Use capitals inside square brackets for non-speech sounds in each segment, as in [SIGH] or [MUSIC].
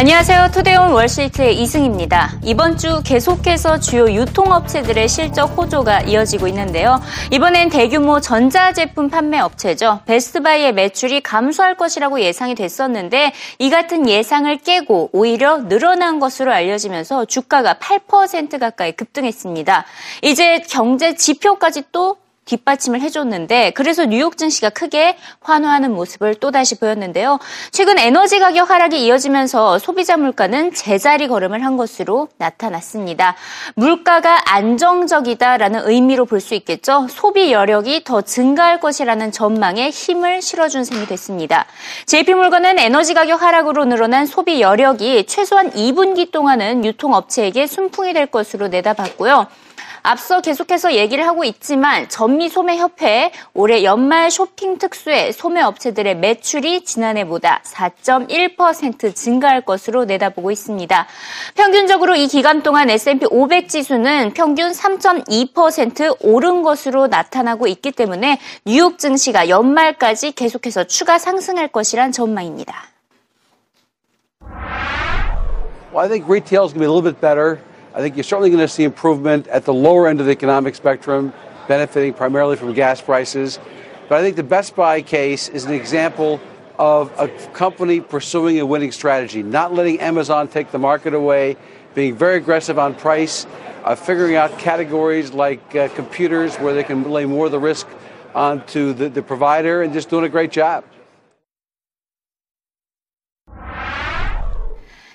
안녕하세요. 투데이온 월시트의 이승입니다. 이번 주 계속해서 주요 유통업체들의 실적 호조가 이어지고 있는데요. 이번엔 대규모 전자제품 판매 업체죠. 베스트바이의 매출이 감소할 것이라고 예상이 됐었는데 이 같은 예상을 깨고 오히려 늘어난 것으로 알려지면서 주가가 8% 가까이 급등했습니다. 이제 경제 지표까지 또 뒷받침을 해줬는데 그래서 뉴욕 증시가 크게 환호하는 모습을 또다시 보였는데요. 최근 에너지 가격 하락이 이어지면서 소비자 물가는 제자리 걸음을 한 것으로 나타났습니다. 물가가 안정적이다라는 의미로 볼 수 있겠죠. 소비 여력이 더 증가할 것이라는 전망에 힘을 실어준 셈이 됐습니다. JP물건은 에너지 가격 하락으로 늘어난 소비 여력이 최소한 2분기 동안은 유통업체에게 순풍이 될 것으로 내다봤고요. 앞서 계속해서 얘기를 하고 있지만 전미소매협회 올해 연말 쇼핑 특수에 소매업체들의 매출이 지난해보다 4.1% 증가할 것으로 내다보고 있습니다. 평균적으로 이 기간 동안 S&P 500 지수는 평균 3.2% 오른 것으로 나타나고 있기 때문에 뉴욕 증시가 연말까지 계속해서 추가 상승할 것이란 전망입니다. Well, I think retail is going to be a little bit better. I think you're certainly going to see improvement at the lower end of the economic spectrum, benefiting primarily from gas prices. But I think the Best Buy case is an example of a company pursuing a winning strategy, not letting Amazon take the market away, being very aggressive on price, uh, figuring out categories like uh, computers where they can lay more of the risk onto the, the provider, and just doing a great job.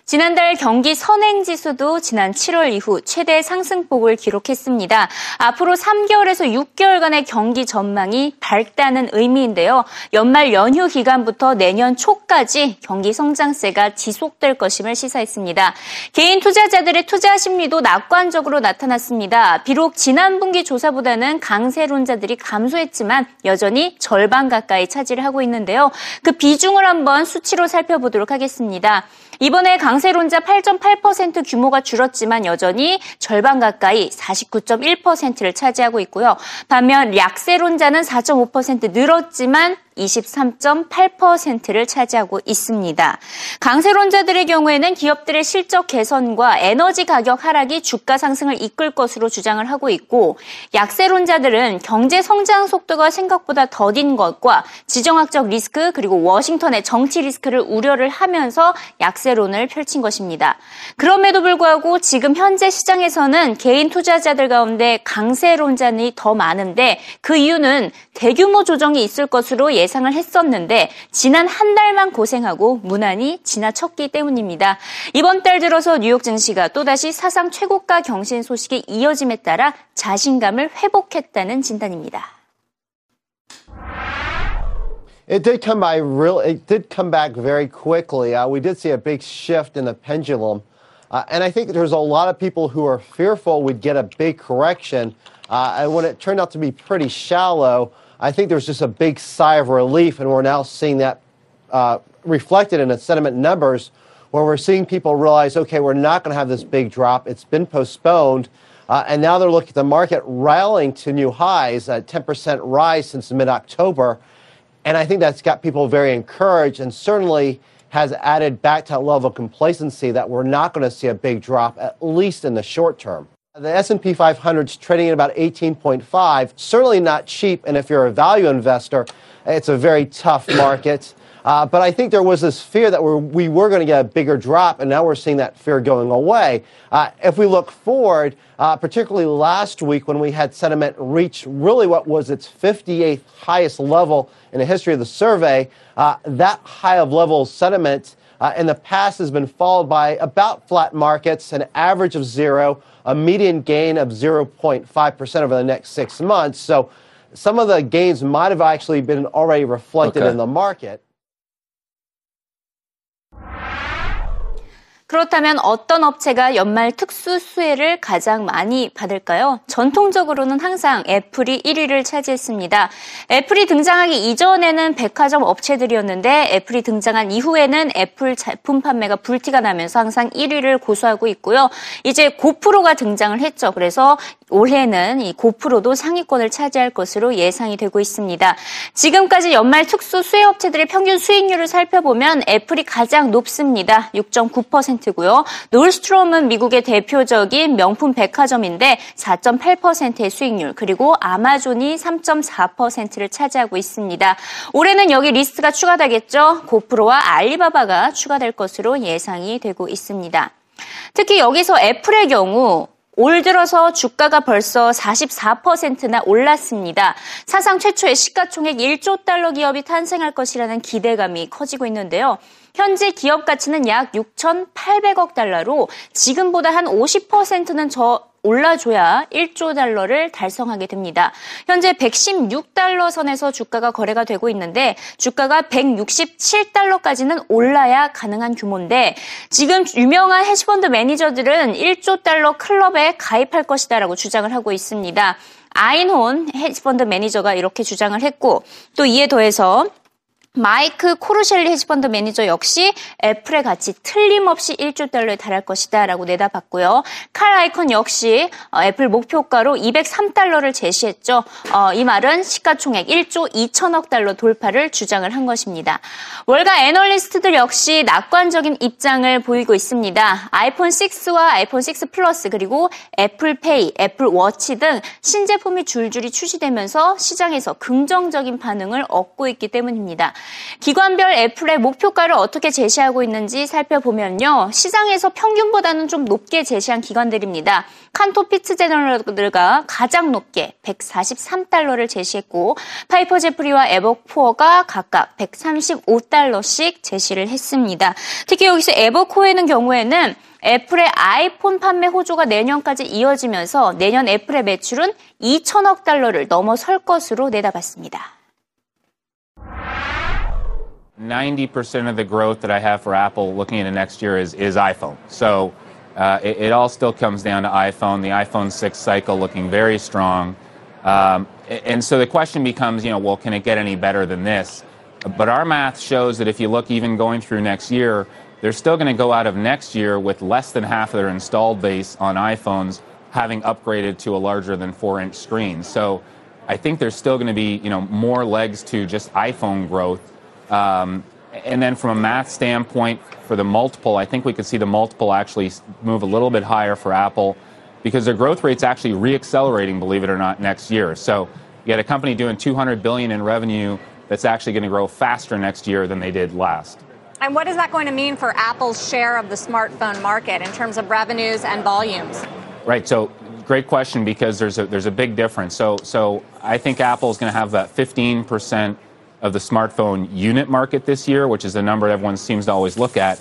지난달 경기 선행지수도 지난 7월 이후 최대 상승폭을 기록했습니다. 앞으로 3개월에서 6개월간의 경기 전망이 밝다는 의미인데요. 연말 연휴 기간부터 내년 초까지 경기 성장세가 지속될 것임을 시사했습니다. 개인 투자자들의 투자 심리도 낙관적으로 나타났습니다. 비록 지난 분기 조사보다는 강세론자들이 감소했지만 여전히 절반 가까이 차지를 하고 있는데요. 그 비중을 한번 수치로 살펴보도록 하겠습니다. 이번에 강 세론자 8.8% 규모가 줄었지만 여전히 절반 가까이 49.1%를 차지하고 있고요. 반면 약세론자는 4.5% 늘었지만 23.8%를 차지하고 있습니다. 강세론자들의 경우에는 기업들의 실적 개선과 에너지 가격 하락이 주가 상승을 이끌 것으로 주장을 하고 있고 약세론자들은 경제 성장 속도가 생각보다 더딘 것과 지정학적 리스크 그리고 워싱턴의 정치 리스크를 우려를 하면서 약세론을 펼친 것입니다. 그럼에도 불구하고 지금 현재 시장에서는 개인 투자자들 가운데 강세론자는 더 많은데 그 이유는 대규모 조정이 있을 것으로 예 예상을 했었는데 지난 한 달만 고생하고 무난히 지나쳤기 때문입니다. 이번 달 들어서 뉴욕 증시가 또다시 사상 최고가 경신 소식이 이어짐에 따라 자신감을 회복했다는 진단입니다. It did come by real. It did come back very quickly. Uh, we did see a big shift in the pendulum, uh, and I think there's a lot of people who are fearful we'd get a big correction. Uh, and when it turned out to be pretty shallow, I think there's just a big sigh of relief, and we're now seeing that uh, reflected in the sentiment numbers, where we're seeing people realize, okay, we're not going to have this big drop. It's been postponed. Uh, and now they're looking at the market rallying to new highs, a 10% rise since mid October. And I think that's got people very encouraged and certainly has added back to that level of complacency that we're not going to see a big drop, at least in the short term. The S&P 500 is trading at about 18.5. Certainly not cheap, and if you're a value investor, it's a very tough [CLEARS THROAT] market. Uh, but I think there was this fear that we're, we were going to get a bigger drop, and now we're seeing that fear going away. Uh, if we look forward, uh, particularly last week when we had sentiment reach really what was its 58th highest level in the history of the survey, uh, that high of level sentiment uh, in the past has been followed by about flat markets, an average of zero a median gain of 0.5% over the next six months. So some of the gains might have actually been already reflected okay. in the market. 그렇다면 어떤 업체가 연말 특수 수혜를 가장 많이 받을까요? 전통적으로는 항상 애플이 1위를 차지했습니다. 애플이 등장하기 이전에는 백화점 업체들이었는데 애플이 등장한 이후에는 애플 제품 판매가 불티가 나면서 항상 1위를 고수하고 있고요. 이제 고프로가 등장을 했죠. 그래서 올해는 이 고프로도 상위권을 차지할 것으로 예상이 되고 있습니다. 지금까지 연말 특수 수혜 업체들의 평균 수익률을 살펴보면 애플이 가장 높습니다. 6.9% 고요. 놀스트롬은 미국의 대표적인 명품 백화점인데 4.8%의 수익률, 그리고 아마존이 3.4%를 차지하고 있습니다. 올해는 여기 리스트가 추가되겠죠. 고프로와 알리바바가 추가될 것으로 예상이 되고 있습니다. 특히 여기서 애플의 경우 올 들어서 주가가 벌써 44%나 올랐습니다. 사상 최초의 시가총액 1조 달러 기업이 탄생할 것이라는 기대감이 커지고 있는데요. 현재 기업 가치는 약 6,800억 달러로 지금보다 한 50%는 저 올라줘야 1조 달러를 달성하게 됩니다. 현재 116달러 선에서 주가가 거래가 되고 있는데 주가가 167달러까지는 올라야 가능한 규모인데 지금 유명한 헤지펀드 매니저들은 1조 달러 클럽에 가입할 것이다라고 주장을 하고 있습니다. 아인혼 헤지펀드 매니저가 이렇게 주장을 했고 또 이에 더해서 마이크 코르셸리 헤지펀드 매니저 역시 애플의 가치 틀림없이 1조 달러에 달할 것이다 라고 내다봤고요. 칼 아이칸 역시 어, 애플 목표가로 203달러를 제시했죠. 어, 이 말은 시가총액 1조 2천억 달러 돌파를 주장을 한 것입니다. 월가 애널리스트들 역시 낙관적인 입장을 보이고 있습니다. 아이폰 6와 아이폰 6 플러스 그리고 애플페이, 애플워치 등 신제품이 줄줄이 출시되면서 시장에서 긍정적인 반응을 얻고 있기 때문입니다. 기관별 애플의 목표가를 어떻게 제시하고 있는지 살펴보면요. 시장에서 평균보다는 좀 높게 제시한 기관들입니다. 칸토 피츠 제너럴들가 가장 높게 143달러를 제시했고 파이퍼 제프리와 에버코어가 각각 135달러씩 제시를 했습니다. 특히 여기서 에버코어의 경우에는 애플의 아이폰 판매 호조가 내년까지 이어지면서 내년 애플의 매출은 2천억 달러를 넘어설 것으로 내다봤습니다. 90% of the growth that I have for Apple looking into next year is, is iPhone. So uh, it, it, all still comes down to iPhone, the iPhone 6 cycle looking very strong. Um, and so the question becomes, you know, well, can it get any better than this? But our math shows that if you look even going through next year, they're still going to go out of next year with less than half of their installed base on iPhones having upgraded to a larger than four inch screen. So I think there's still going to be, you know, more legs to just iPhone growth um, and then from a math standpoint, for the multiple, I think we could see the multiple actually move a little bit higher for Apple because their growth rate's actually reaccelerating, believe it or not, next year. So you got a company doing 200 billion in revenue that's actually going to grow faster next year than they did last. And what is that going to mean for Apple's share of the smartphone market in terms of revenues and volumes? Right. So great question because there's a there's a big difference. So so I think Apple is going to have that 15 percent of the smartphone unit market this year, which is a number everyone seems to always look at.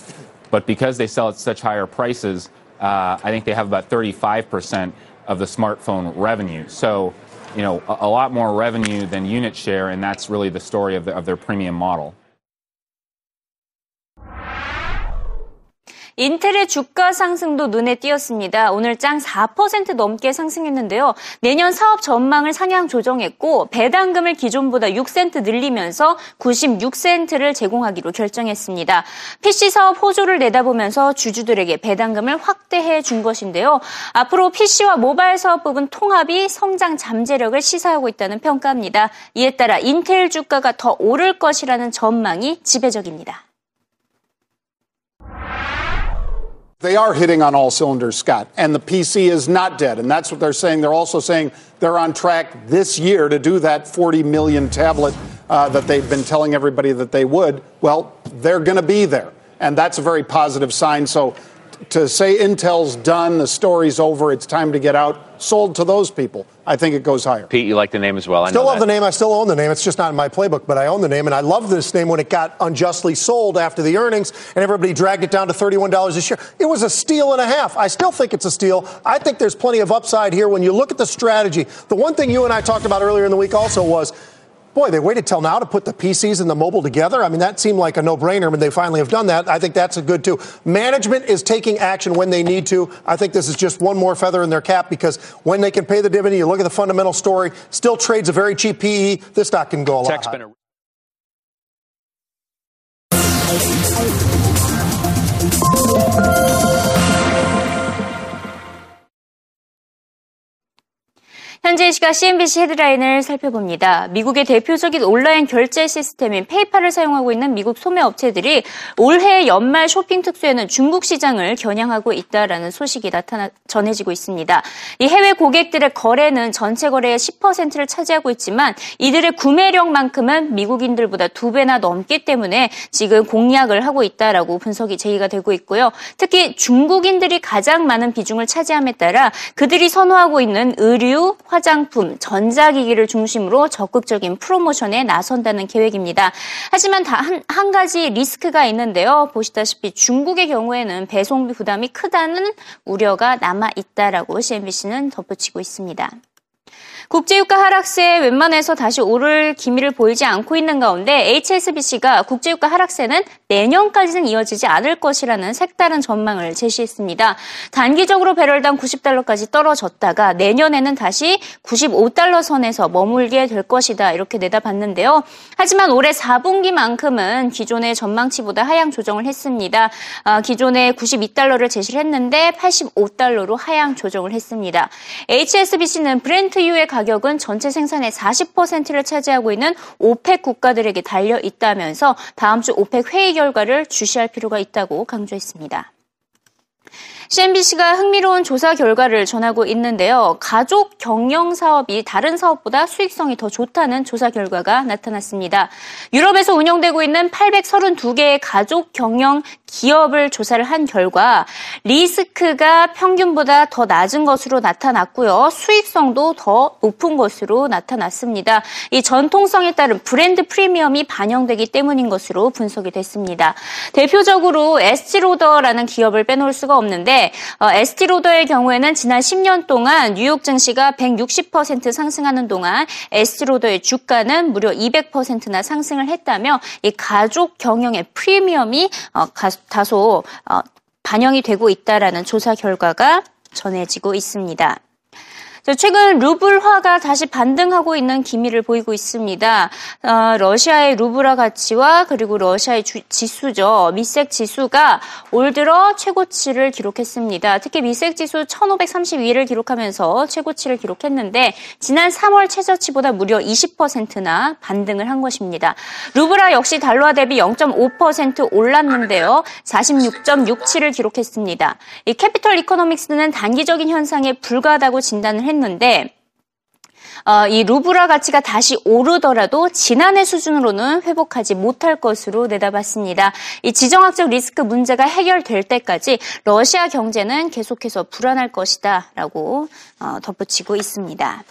But because they sell at such higher prices, uh, I think they have about 35% of the smartphone revenue. So, you know, a, a, lot more revenue than unit share, and that's really the story of, the, of their premium model. 인텔의 주가 상승도 눈에 띄었습니다. 오늘 장4% 넘게 상승했는데요. 내년 사업 전망을 상향 조정했고 배당금을 기존보다 6센트 늘리면서 96센트를 제공하기로 결정했습니다. PC 사업 호조를 내다보면서 주주들에게 배당금을 확대해 준 것인데요. 앞으로 PC와 모바일 사업 부분 통합이 성장 잠재력을 시사하고 있다는 평가입니다. 이에 따라 인텔 주가가 더 오를 것이라는 전망이 지배적입니다. They are hitting on all cylinders, Scott, and the PC is not dead. And that's what they're saying. They're also saying they're on track this year to do that 40 million tablet uh, that they've been telling everybody that they would. Well, they're going to be there. And that's a very positive sign. So to say Intel's done, the story's over, it's time to get out, sold to those people. I think it goes higher. Pete, you like the name as well. I still love that. the name. I still own the name. It's just not in my playbook, but I own the name, and I love this name when it got unjustly sold after the earnings, and everybody dragged it down to $31 a share. It was a steal and a half. I still think it's a steal. I think there's plenty of upside here when you look at the strategy. The one thing you and I talked about earlier in the week also was boy, they waited till now to put the PCs and the mobile together. I mean, that seemed like a no-brainer when they finally have done that. I think that's a good too. Management is taking action when they need to. I think this is just one more feather in their cap because when they can pay the dividend, you look at the fundamental story, still trades a very cheap PE. This stock can go a lot. Higher. 현재 이 시각 CNBC 헤드라인을 살펴봅니다. 미국의 대표적인 온라인 결제 시스템인 페이팔을 사용하고 있는 미국 소매 업체들이 올해 연말 쇼핑 특수에는 중국 시장을 겨냥하고 있다라는 소식이 나타나 전해지고 있습니다. 이 해외 고객들의 거래는 전체 거래의 10%를 차지하고 있지만 이들의 구매력만큼은 미국인들보다 두 배나 넘기 때문에 지금 공략을 하고 있다라고 분석이 제기가 되고 있고요. 특히 중국인들이 가장 많은 비중을 차지함에 따라 그들이 선호하고 있는 의류, 화장품, 전자기기를 중심으로 적극적인 프로모션에 나선다는 계획입니다. 하지만 다 한, 한 가지 리스크가 있는데요. 보시다시피 중국의 경우에는 배송비 부담이 크다는 우려가 남아 있다라고 CNBC는 덧붙이고 있습니다. 국제유가 하락세에 웬만해서 다시 오를 기미를 보이지 않고 있는 가운데 HSBC가 국제유가 하락세는 내년까지는 이어지지 않을 것이라는 색다른 전망을 제시했습니다. 단기적으로 배럴당 90달러까지 떨어졌다가 내년에는 다시 95달러 선에서 머물게 될 것이다 이렇게 내다봤는데요. 하지만 올해 4분기만큼은 기존의 전망치보다 하향 조정을 했습니다. 아, 기존에 92달러를 제시를 했는데 85달러로 하향 조정을 했습니다. HSBC는 브렌트유의 가격은 전체 생산의 40%를 차지하고 있는 오펙 국가들에게 달려 있다면서 다음 주 오펙 회의 결과를 주시할 필요가 있다고 강조했습니다. CNBC가 흥미로운 조사 결과를 전하고 있는데요. 가족 경영 사업이 다른 사업보다 수익성이 더 좋다는 조사 결과가 나타났습니다. 유럽에서 운영되고 있는 832개의 가족 경영 기업을 조사를 한 결과 리스크가 평균보다 더 낮은 것으로 나타났고요. 수익성도 더 높은 것으로 나타났습니다. 이 전통성에 따른 브랜드 프리미엄이 반영되기 때문인 것으로 분석이 됐습니다. 대표적으로 에스티로더라는 기업을 빼놓을 수가 없는데 어, 에스티로더의 경우에는 지난 10년 동안 뉴욕 증시가 160% 상승하는 동안 에스티로더의 주가는 무려 200%나 상승을 했다며 이 가족 경영의 프리미엄이 어, 가, 다소 어, 반영이 되고 있다라는 조사 결과가 전해지고 있습니다. 최근 루블화가 다시 반등하고 있는 기미를 보이고 있습니다. 어, 러시아의 루블화 가치와 그리고 러시아의 주, 지수죠. 미색 지수가 올 들어 최고치를 기록했습니다. 특히 미색 지수 1532를 기록하면서 최고치를 기록했는데 지난 3월 최저치보다 무려 20%나 반등을 한 것입니다. 루블화 역시 달러화 대비 0.5% 올랐는데요. 46.67을 기록했습니다. 이 캐피털 이코노믹스는 단기적인 현상에 불과하다고 진단을 했는데 했는데 어, 이 루브라 가치가 다시 오르더라도 지난해 수준으로는 회복하지 못할 것으로 내다봤습니다. 이 지정학적 리스크 문제가 해결될 때까지 러시아 경제는 계속해서 불안할 것이다라고 어, 덧붙이고 있습니다.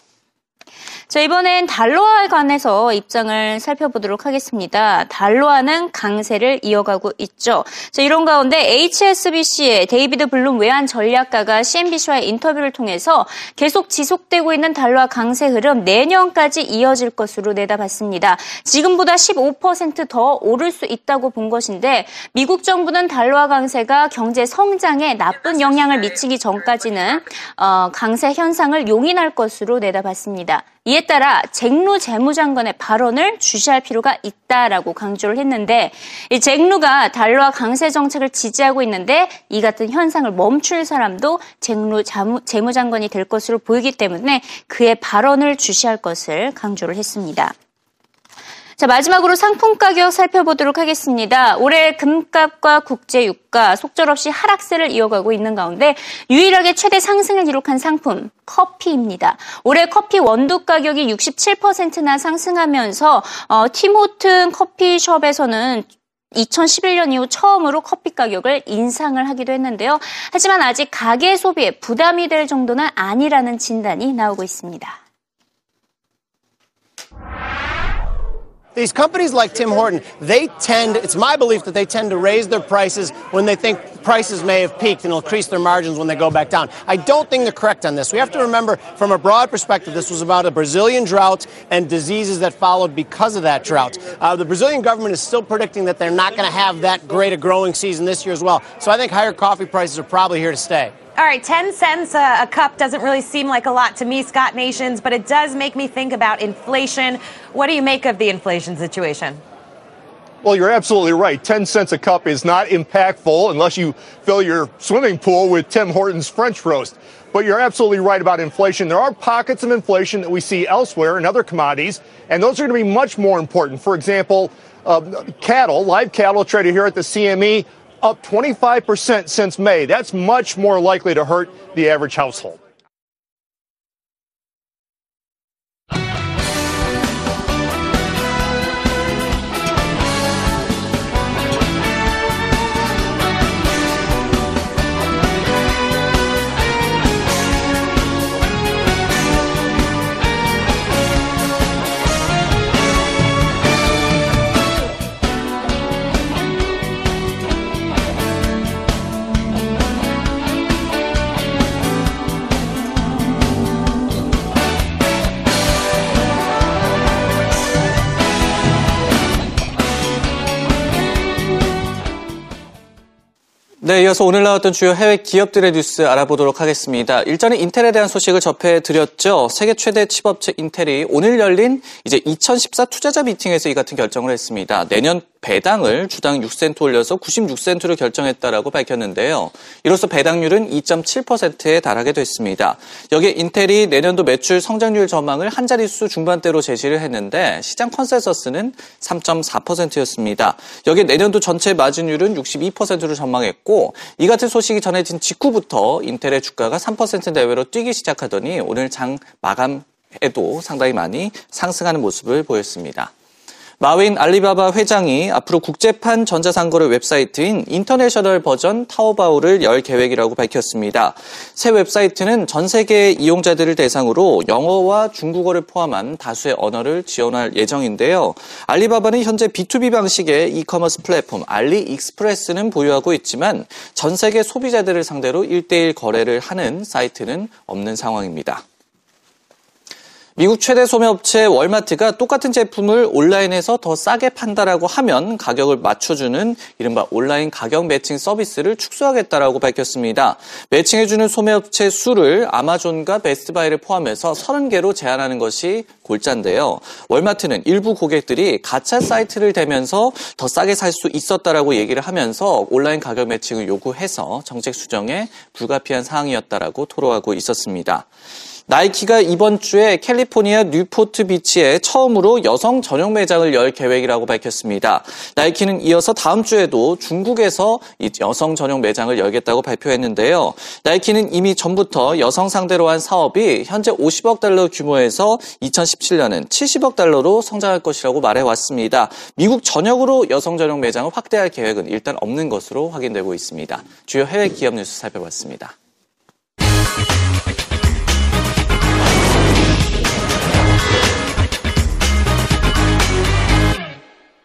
자, 이번엔 달러화에 관해서 입장을 살펴보도록 하겠습니다. 달러화는 강세를 이어가고 있죠. 자, 이런 가운데 HSBC의 데이비드 블룸 외환 전략가가 CNBC와의 인터뷰를 통해서 계속 지속되고 있는 달러화 강세 흐름 내년까지 이어질 것으로 내다봤습니다. 지금보다 15%더 오를 수 있다고 본 것인데 미국 정부는 달러화 강세가 경제 성장에 나쁜 영향을 미치기 전까지는 어, 강세 현상을 용인할 것으로 내다봤습니다. 이에 따라 잭루 재무장관의 발언을 주시할 필요가 있다라고 강조를 했는데 이 잭루가 달러와 강세 정책을 지지하고 있는데 이 같은 현상을 멈출 사람도 잭루 재무장관이 될 것으로 보이기 때문에 그의 발언을 주시할 것을 강조를 했습니다. 자, 마지막으로 상품 가격 살펴보도록 하겠습니다. 올해 금값과 국제 유가 속절없이 하락세를 이어가고 있는 가운데 유일하게 최대 상승을 기록한 상품 커피입니다. 올해 커피 원두 가격이 67%나 상승하면서 어, 티모튼 커피숍에서는 2011년 이후 처음으로 커피 가격을 인상을 하기도 했는데요. 하지만 아직 가계 소비에 부담이 될 정도는 아니라는 진단이 나오고 있습니다. These companies like Tim Horton, they tend, it's my belief that they tend to raise their prices when they think prices may have peaked and increase their margins when they go back down. I don't think they're correct on this. We have to remember, from a broad perspective, this was about a Brazilian drought and diseases that followed because of that drought. Uh, the Brazilian government is still predicting that they're not going to have that great a growing season this year as well. So I think higher coffee prices are probably here to stay. All right, 10 cents a, a, cup doesn't really seem like a lot to me, Scott Nations, but it does make me think about inflation. What do you make of the inflation situation? Well, you're absolutely right. 10 cents a cup is not impactful unless you fill your swimming pool with Tim Hortons French roast. But you're absolutely right about inflation. There are pockets of inflation that we see elsewhere in other commodities, and those are going to be much more important. For example, uh, cattle, live cattle traded here at the CME, up 25% since May. That's much more likely to hurt the average household. 네, 이어서 오늘 나왔던 주요 해외 기업들의 뉴스 알아보도록 하겠습니다. 일전에 인텔에 대한 소식을 전해드렸죠. 세계 최대 칩업체 인텔이 오늘 열린 이제 2014 투자자 미팅에서 이 같은 결정을 했습니다. 내년 배당을 주당 6센트 올려서 96센트로 결정했다라고 밝혔는데요. 이로써 배당률은 2.7%에 달하게 됐습니다. 여기에 인텔이 내년도 매출 성장률 전망을 한 자릿수 중반대로 제시를 했는데 시장 컨센서스는 3.4%였습니다. 여기에 내년도 전체 마진율은 62%로 전망했고 이 같은 소식이 전해진 직후부터 인텔의 주가가 3% 내외로 뛰기 시작하더니 오늘 장 마감에도 상당히 많이 상승하는 모습을 보였습니다. 마윈 알리바바 회장이 앞으로 국제판 전자상거래 웹사이트인 international version 타오바오를 열 계획이라고 밝혔습니다. 새 웹사이트는 전 세계 이용자들을 대상으로 영어와 중국어를 포함한 다수의 언어를 지원할 예정인데요. 알리바바는 현재 B2B 방식의 이커머스 플랫폼 알리익스프레스는 보유하고 있지만 전 세계 소비자들을 상대로 1대1 거래를 하는 사이트는 없는 상황입니다. 미국 최대 소매업체 월마트가 똑같은 제품을 온라인에서 더 싸게 판다라고 하면 가격을 맞춰주는 이른바 온라인 가격 매칭 서비스를 축소하겠다라고 밝혔습니다. 매칭해주는 소매업체 수를 아마존과 베스트바이를 포함해서 30개로 제한하는 것이 골자인데요. 월마트는 일부 고객들이 가짜 사이트를 대면서 더 싸게 살 수 있었다라고 얘기를 하면서 온라인 가격 매칭을 요구해서 정책 수정이 불가피한 상황이었다라고 토로하고 있었습니다. 나이키가 이번 주에 캘리포니아 뉴포트 비치에 처음으로 여성 전용 매장을 열 계획이라고 밝혔습니다. 나이키는 이어서 다음 주에도 중국에서 여성 전용 매장을 열겠다고 발표했는데요. 나이키는 이미 전부터 여성 상대로 한 사업이 현재 50억 달러 규모에서 2017년은 70억 달러로 성장할 것이라고 말해왔습니다. 미국 전역으로 여성 전용 매장을 확대할 계획은 일단 없는 것으로 확인되고 있습니다. 주요 해외 기업 뉴스 살펴봤습니다.